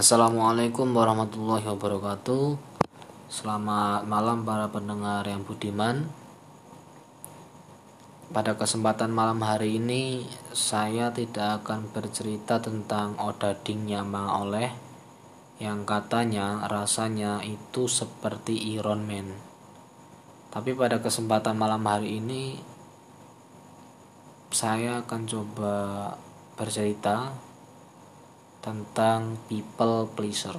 Assalamualaikum warahmatullahi wabarakatuh. Selamat malam para pendengar yang budiman. Pada kesempatan malam hari ini Saya tidak akan bercerita tentang odading Yama oleh Yang katanya rasanya itu seperti Iron Man. Tapi pada kesempatan malam hari ini Saya akan coba bercerita tentang people pleaser.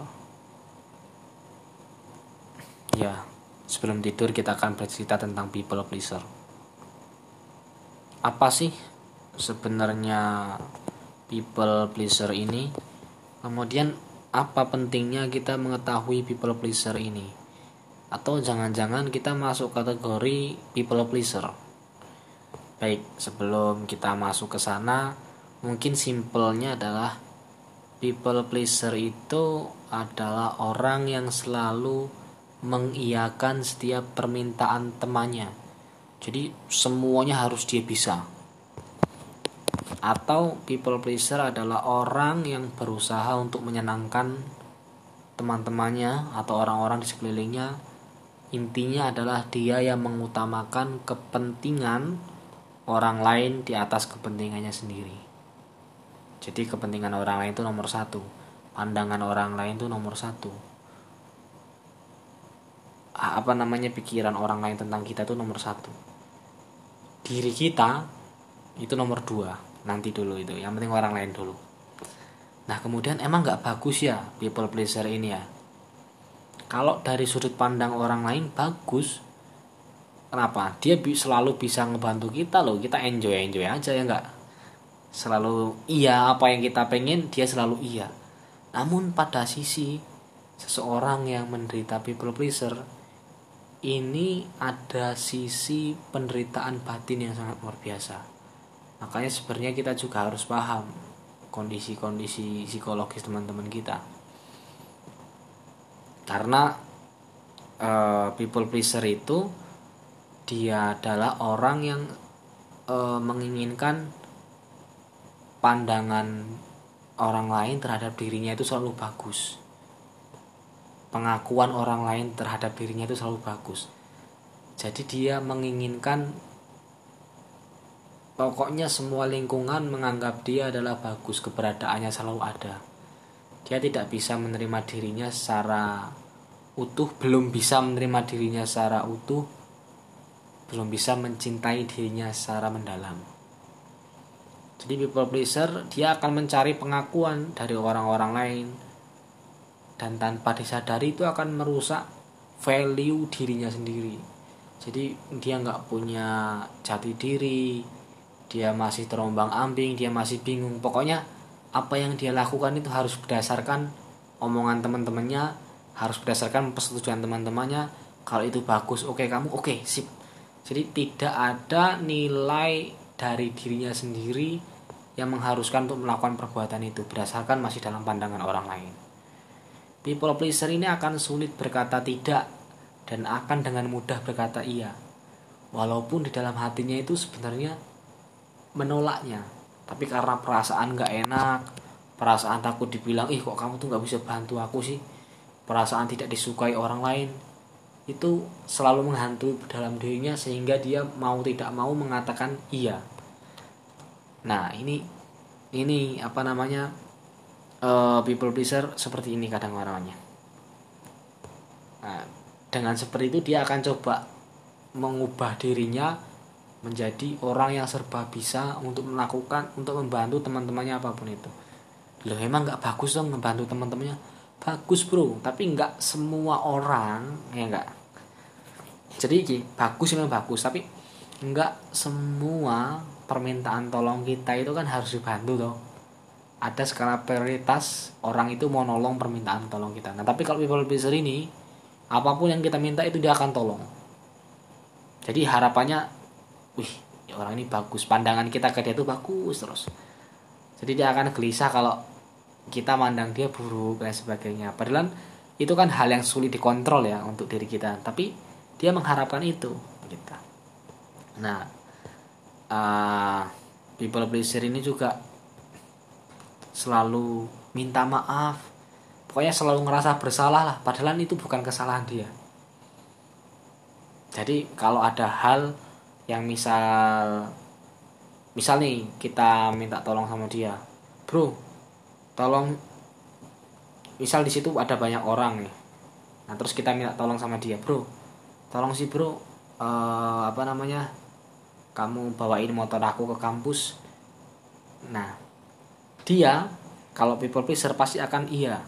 Ya, sebelum tidur kita akan bercerita tentang people pleaser. Apa sih sebenarnya people pleaser ini? Kemudian apa pentingnya kita mengetahui people pleaser ini? Atau jangan-jangan kita masuk kategori people pleaser? Baik, sebelum kita masuk ke sana, mungkin simpelnya adalah people pleaser itu adalah orang yang selalu mengiyakan setiap permintaan temannya. Jadi semuanya harus dia bisa. Atau people pleaser adalah orang yang berusaha untuk menyenangkan teman-temannya atau orang-orang di sekelilingnya. Intinya adalah dia yang mengutamakan kepentingan orang lain di atas kepentingannya sendiri jadi kepentingan orang lain itu nomor satu. Pandangan orang lain itu nomor satu. Apa namanya pikiran orang lain tentang kita itu nomor satu. Diri kita itu nomor dua nanti dulu itu. Yang penting orang lain dulu. Nah kemudian emang nggak bagus ya people pleaser ini ya? Kalau dari sudut pandang orang lain bagus. Kenapa? Dia selalu bisa ngebantu kita loh. Kita enjoy enjoy aja ya nggak selalu iya apa yang kita pengen dia selalu iya. Namun pada sisi seseorang yang menderita people pleaser ini ada sisi penderitaan batin yang sangat luar biasa. Makanya sebenarnya kita juga harus paham kondisi-kondisi psikologis teman-teman kita. Karena uh, people pleaser itu dia adalah orang yang uh, menginginkan pandangan orang lain terhadap dirinya itu selalu bagus. Pengakuan orang lain terhadap dirinya itu selalu bagus. Jadi dia menginginkan pokoknya semua lingkungan menganggap dia adalah bagus, keberadaannya selalu ada. Dia tidak bisa menerima dirinya secara utuh, belum bisa menerima dirinya secara utuh, belum bisa mencintai dirinya secara mendalam. Jadi people pleaser dia akan mencari pengakuan dari orang-orang lain dan tanpa disadari itu akan merusak value dirinya sendiri. Jadi dia nggak punya jati diri, dia masih terombang ambing, dia masih bingung. Pokoknya apa yang dia lakukan itu harus berdasarkan omongan teman-temannya, harus berdasarkan persetujuan teman-temannya. Kalau itu bagus, oke okay, kamu oke okay, sip. Jadi tidak ada nilai dari dirinya sendiri yang mengharuskan untuk melakukan perbuatan itu berdasarkan masih dalam pandangan orang lain. People pleaser ini akan sulit berkata tidak dan akan dengan mudah berkata iya. Walaupun di dalam hatinya itu sebenarnya menolaknya. Tapi karena perasaan gak enak, perasaan takut dibilang, ih kok kamu tuh gak bisa bantu aku sih. Perasaan tidak disukai orang lain. Itu selalu menghantui dalam dirinya sehingga dia mau tidak mau mengatakan iya nah ini ini apa namanya uh, people pleaser seperti ini kadang orangnya nah, dengan seperti itu dia akan coba mengubah dirinya menjadi orang yang serba bisa untuk melakukan untuk membantu teman-temannya apa pun itu. Loh emang nggak bagus dong membantu teman-temannya? Bagus bro. Tapi nggak semua orang ya nggak? Jadi bagus memang bagus tapi nggak semua permintaan tolong kita itu kan harus dibantu toh. Ada skala prioritas orang itu mau nolong permintaan tolong kita. Nah tapi kalau people pleaser ini apa pun yang kita minta itu dia akan tolong. Jadi harapannya wih ya orang ini bagus. Pandangan kita ke dia itu bagus terus. Jadi dia akan gelisah kalau kita mandang dia buruk dan sebagainya. Padahal itu kan hal yang sulit dikontrol ya untuk diri kita. Tapi dia mengharapkan itu kita nah uh, people pleaser ini juga selalu minta maaf. Pokoknya selalu ngerasa bersalah lah. Padahal itu bukan kesalahan dia. Jadi kalau ada hal yang misal misal nih kita minta tolong sama dia bro tolong misal di situ ada banyak orang nih. Nah terus kita minta tolong sama dia bro tolong sih bro uh, apa namanya kamu bawain motor aku ke kampus. Nah dia kalau people pleaser pasti akan iya.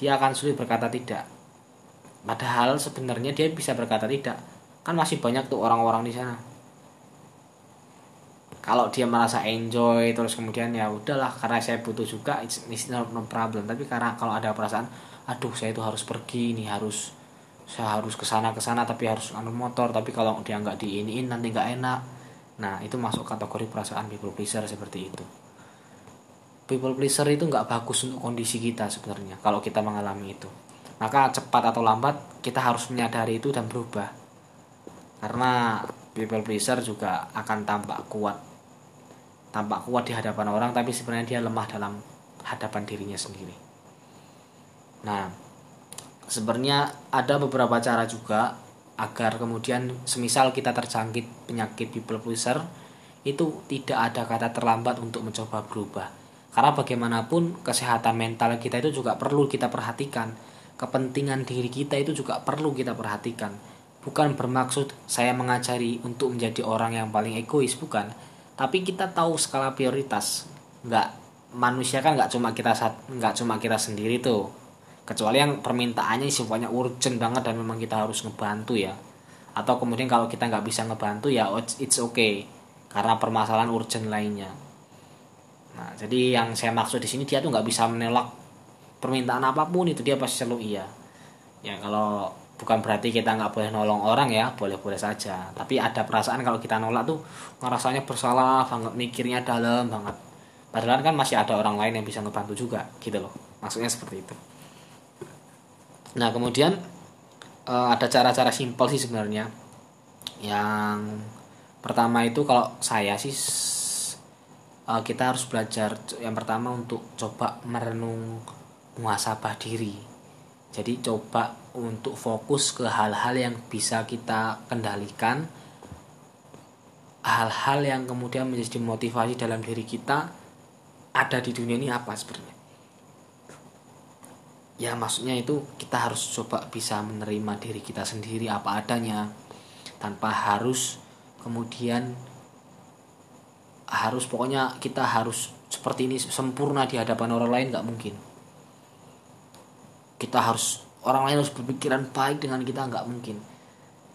Dia akan sulit berkata tidak. Padahal sebenarnya dia bisa berkata tidak. Kan masih banyak tuh orang-orang di sana. Kalau dia merasa enjoy terus kemudian ya udahlah karena saya butuh juga it's, it's no, problem. Tapi karena kalau ada perasaan aduh saya itu harus pergi ini harus saya harus ke sana ke sana tapi harus anu motor. Tapi kalau dia nggak diiniin nanti nggak enak. Nah itu masuk kategori perasaan people pleaser seperti itu. People pleaser itu nggak bagus untuk kondisi kita sebenarnya kalau kita mengalami itu. Maka cepat atau lambat kita harus menyadari itu dan berubah. Karena people pleaser juga akan tampak kuat. Tampak kuat di hadapan orang tapi sebenarnya dia lemah dalam hadapan dirinya sendiri. Nah, sebenarnya ada beberapa cara juga agar kemudian semisal kita terjangkit penyakit people pleaser itu tidak ada kata terlambat untuk mencoba berubah. Karena bagaimanapun kesehatan mental kita itu juga perlu kita perhatikan. Kepentingan diri kita itu juga perlu kita perhatikan. Bukan bermaksud saya mengajari untuk menjadi orang yang paling egois, bukan tapi kita tahu skala prioritas nggak manusia kan nggak cuma kita nggak cuma kita sendiri tuh kecuali yang permintaannya sifatnya urgent banget dan memang kita harus ngebantu ya. Atau kemudian kalau kita nggak bisa ngebantu ya it's okay. Karena permasalahan urgent lainnya. Nah jadi yang saya maksud di sini dia tuh nggak bisa menolak permintaan apa pun itu dia pasti selalu iya. Ya kalau bukan berarti kita nggak boleh nolong orang ya boleh-boleh saja. Tapi ada perasaan kalau kita nolak tuh ngerasanya bersalah banget mikirnya dalam banget. Padahal kan masih ada orang lain yang bisa ngebantu juga gitu loh. Maksudnya seperti itu nah kemudian uh, ada cara-cara simpel sih sebenarnya. Yang pertama itu kalau saya sih uh, kita harus belajar yang pertama untuk coba merenung muhasabah diri. Jadi coba untuk fokus ke hal-hal yang bisa kita kendalikan hal-hal yang kemudian menjadi motivasi dalam diri kita ada di dunia ini apa sebenarnya ya maksudnya itu kita harus coba bisa menerima diri kita sendiri apa adanya tanpa harus kemudian harus pokoknya kita harus seperti ini sempurna di hadapan orang lain nggak mungkin. Kita harus orang lain harus berpikiran baik dengan kita nggak mungkin.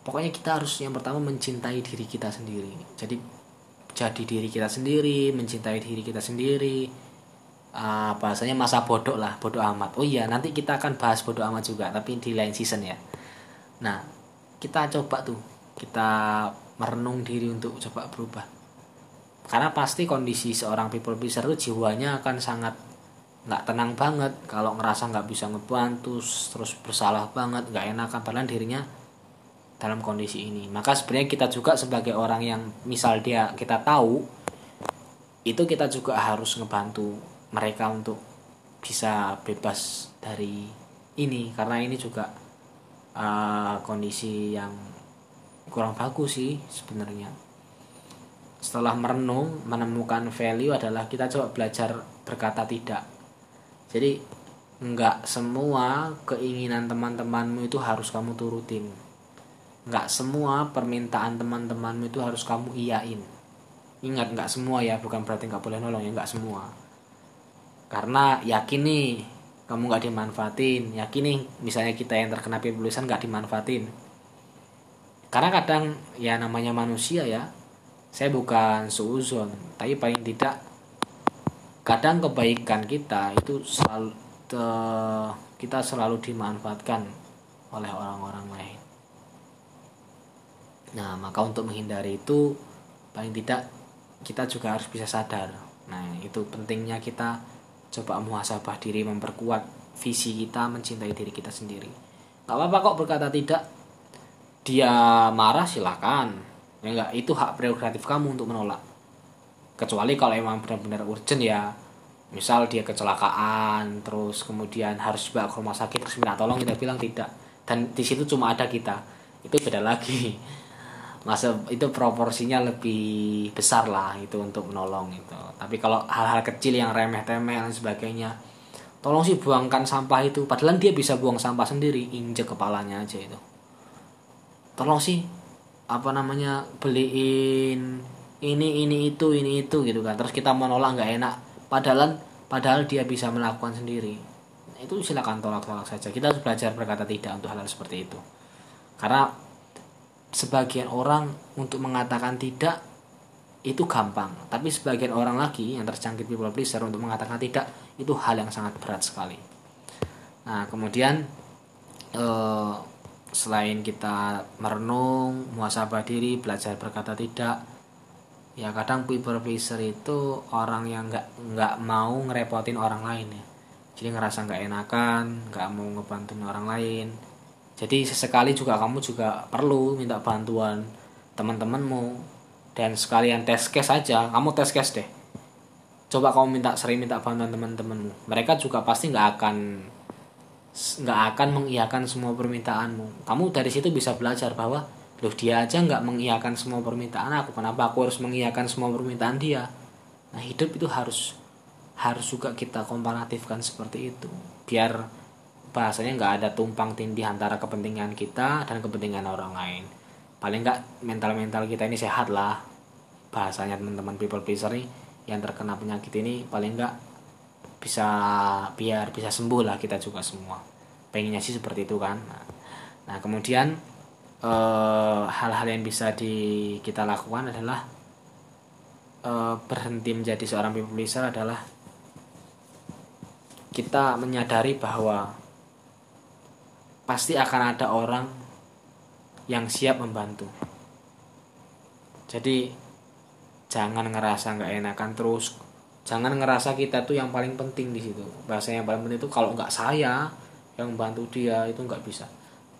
Pokoknya kita harus yang pertama mencintai diri kita sendiri. Jadi jadi diri kita sendiri mencintai diri kita sendiri uh, bahasanya masa bodoh lah bodoh amat. Oh iya nanti kita akan bahas bodoh amat juga tapi di lain season ya. Nah kita coba tuh kita merenung diri untuk coba berubah. Karena pasti kondisi seorang people pleaser itu jiwanya akan sangat nggak tenang banget. Kalau ngerasa nggak bisa ngebantu terus bersalah banget nggak enakan padahal dirinya dalam kondisi ini. Maka sebenarnya kita juga sebagai orang yang misal dia kita tahu itu kita juga harus ngebantu mereka untuk bisa bebas dari ini. Karena ini juga uh, kondisi yang kurang bagus sih sebenarnya. Setelah merenung menemukan value adalah kita coba belajar berkata tidak. Jadi nggak semua keinginan teman-temanmu itu harus kamu turutin. Nggak semua permintaan teman-temanmu itu harus kamu iyain ingat nggak semua ya bukan berarti nggak boleh nolong ya nggak semua karena yakin nih kamu nggak dimanfaatin yakin nih misalnya kita yang terkena penulisan nggak dimanfaatin karena kadang ya namanya manusia ya saya bukan suuzon tapi paling tidak kadang kebaikan kita itu selalu te, kita selalu dimanfaatkan oleh orang-orang lain. Nah, maka untuk menghindari itu paling tidak kita juga harus bisa sadar. Nah, itu pentingnya kita coba muhasabah diri, memperkuat visi kita, mencintai diri kita sendiri. Gak apa-apa kok berkata tidak. Dia marah silakan. Ya enggak, itu hak prerogatif kamu untuk menolak kecuali kalau emang benar-benar urgent ya misal dia kecelakaan terus kemudian harus dibawa ke rumah sakit terus minta tolong kita bilang tidak dan di situ cuma ada kita itu beda lagi masa itu proporsinya lebih besar lah itu untuk menolong itu. Tapi kalau hal-hal kecil yang remeh temeh dan sebagainya tolong sih buangkan sampah itu. Padahal dia bisa buang sampah sendiri injek kepalanya aja itu. Tolong sih apa namanya beliin ini ini itu ini itu gitu kan. Terus kita menolak nggak enak. Padahal padahal dia bisa melakukan sendiri. Itu silakan tolak tolak saja. Kita harus belajar berkata tidak untuk hal, -hal seperti itu. Karena sebagian orang untuk mengatakan tidak itu gampang. Tapi sebagian orang lagi yang terjangkit people pleaser untuk mengatakan tidak itu hal yang sangat berat sekali. Nah kemudian eh, selain kita merenung muasabah diri belajar berkata tidak ya kadang people pleaser itu orang yang nggak nggak mau ngerepotin orang lain ya. Jadi ngerasa nggak enakan nggak mau ngebantuin orang lain jadi sesekali juga kamu juga perlu minta bantuan teman-temanmu. Dan sekalian tes case aja kamu tes case deh. Coba kamu minta sering minta bantuan teman-temanmu. Mereka juga pasti nggak akan nggak akan mengiyakan semua permintaanmu. Kamu dari situ bisa belajar bahwa loh dia aja nggak mengiyakan semua permintaan aku. Kenapa aku harus mengiyakan semua permintaan dia? Nah hidup itu harus harus juga kita komparatifkan seperti itu. Biar bahasanya nggak ada tumpang tindih antara kepentingan kita dan kepentingan orang lain. Paling nggak mental mental kita ini sehat lah. Bahasanya teman-teman people pleaser nih yang terkena penyakit ini paling enggak bisa biar bisa sembuh lah kita juga semua. Pengennya sih seperti itu kan. Nah, kemudian eh, hal-hal yang bisa di kita lakukan adalah eh, berhenti menjadi seorang people pleaser adalah kita menyadari bahwa pasti akan ada orang yang siap membantu. Jadi jangan ngerasa nggak enakan terus. Jangan ngerasa kita tuh yang paling penting di situ. Bahasa yang paling penting itu kalau nggak saya yang bantu dia itu nggak bisa.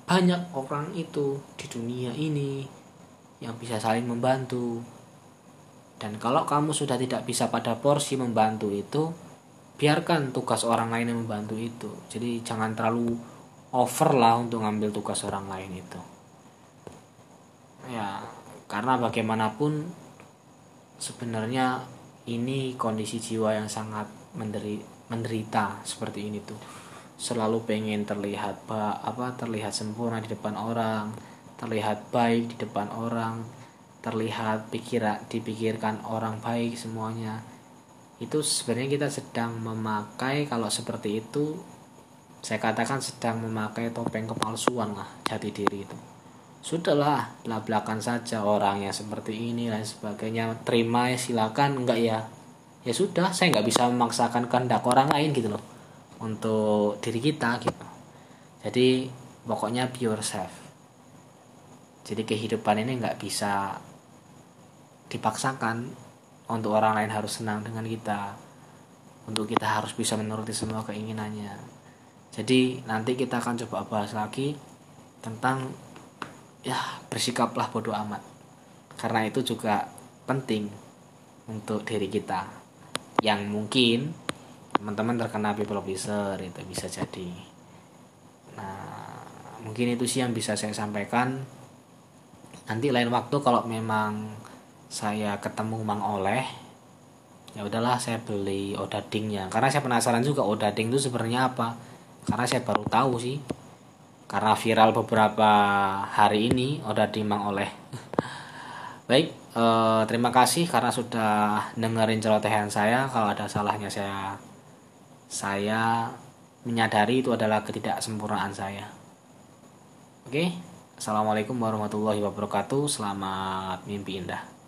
Banyak orang itu di dunia ini yang bisa saling membantu. Dan kalau kamu sudah tidak bisa pada porsi membantu itu biarkan tugas orang lain yang membantu itu. Jadi jangan terlalu over lah untuk ngambil tugas orang lain itu. Ya karena bagaimanapun sebenarnya ini kondisi jiwa yang sangat menderi, menderita seperti ini tuh. Selalu pengen terlihat apa terlihat sempurna di depan orang terlihat baik di depan orang terlihat pikiran dipikirkan orang baik semuanya. Itu sebenarnya kita sedang memakai kalau seperti itu saya katakan sedang memakai topeng kepalsuan lah jati diri itu. Sudahlah belak-belakan saja orang yang seperti ini dan sebagainya. Terima ya silakan. Enggak ya? Ya sudah saya nggak bisa memaksakan kehendak orang lain gitu loh. Untuk diri kita gitu. Jadi pokoknya be yourself. Jadi kehidupan ini nggak bisa dipaksakan. Untuk orang lain harus senang dengan kita. Untuk kita harus bisa menuruti semua keinginannya jadi nanti kita akan coba bahas lagi tentang ya bersikaplah bodoh amat. Karena itu juga penting untuk diri kita. Yang mungkin teman-teman terkena people pleaser itu bisa jadi. Nah mungkin itu sih yang bisa saya sampaikan. Nanti lain waktu kalau memang saya ketemu Mang Oleh ya udahlah saya beli odadingnya. Karena saya penasaran juga odading itu sebenarnya apa karena saya baru tahu sih. Karena viral beberapa hari ini udah dimang oleh. Baik eh, terima kasih karena sudah dengerin celotehan saya. Kalau ada salahnya saya saya menyadari itu adalah ketidaksempurnaan saya. Oke assalamualaikum warahmatullahi wabarakatuh. Selamat mimpi indah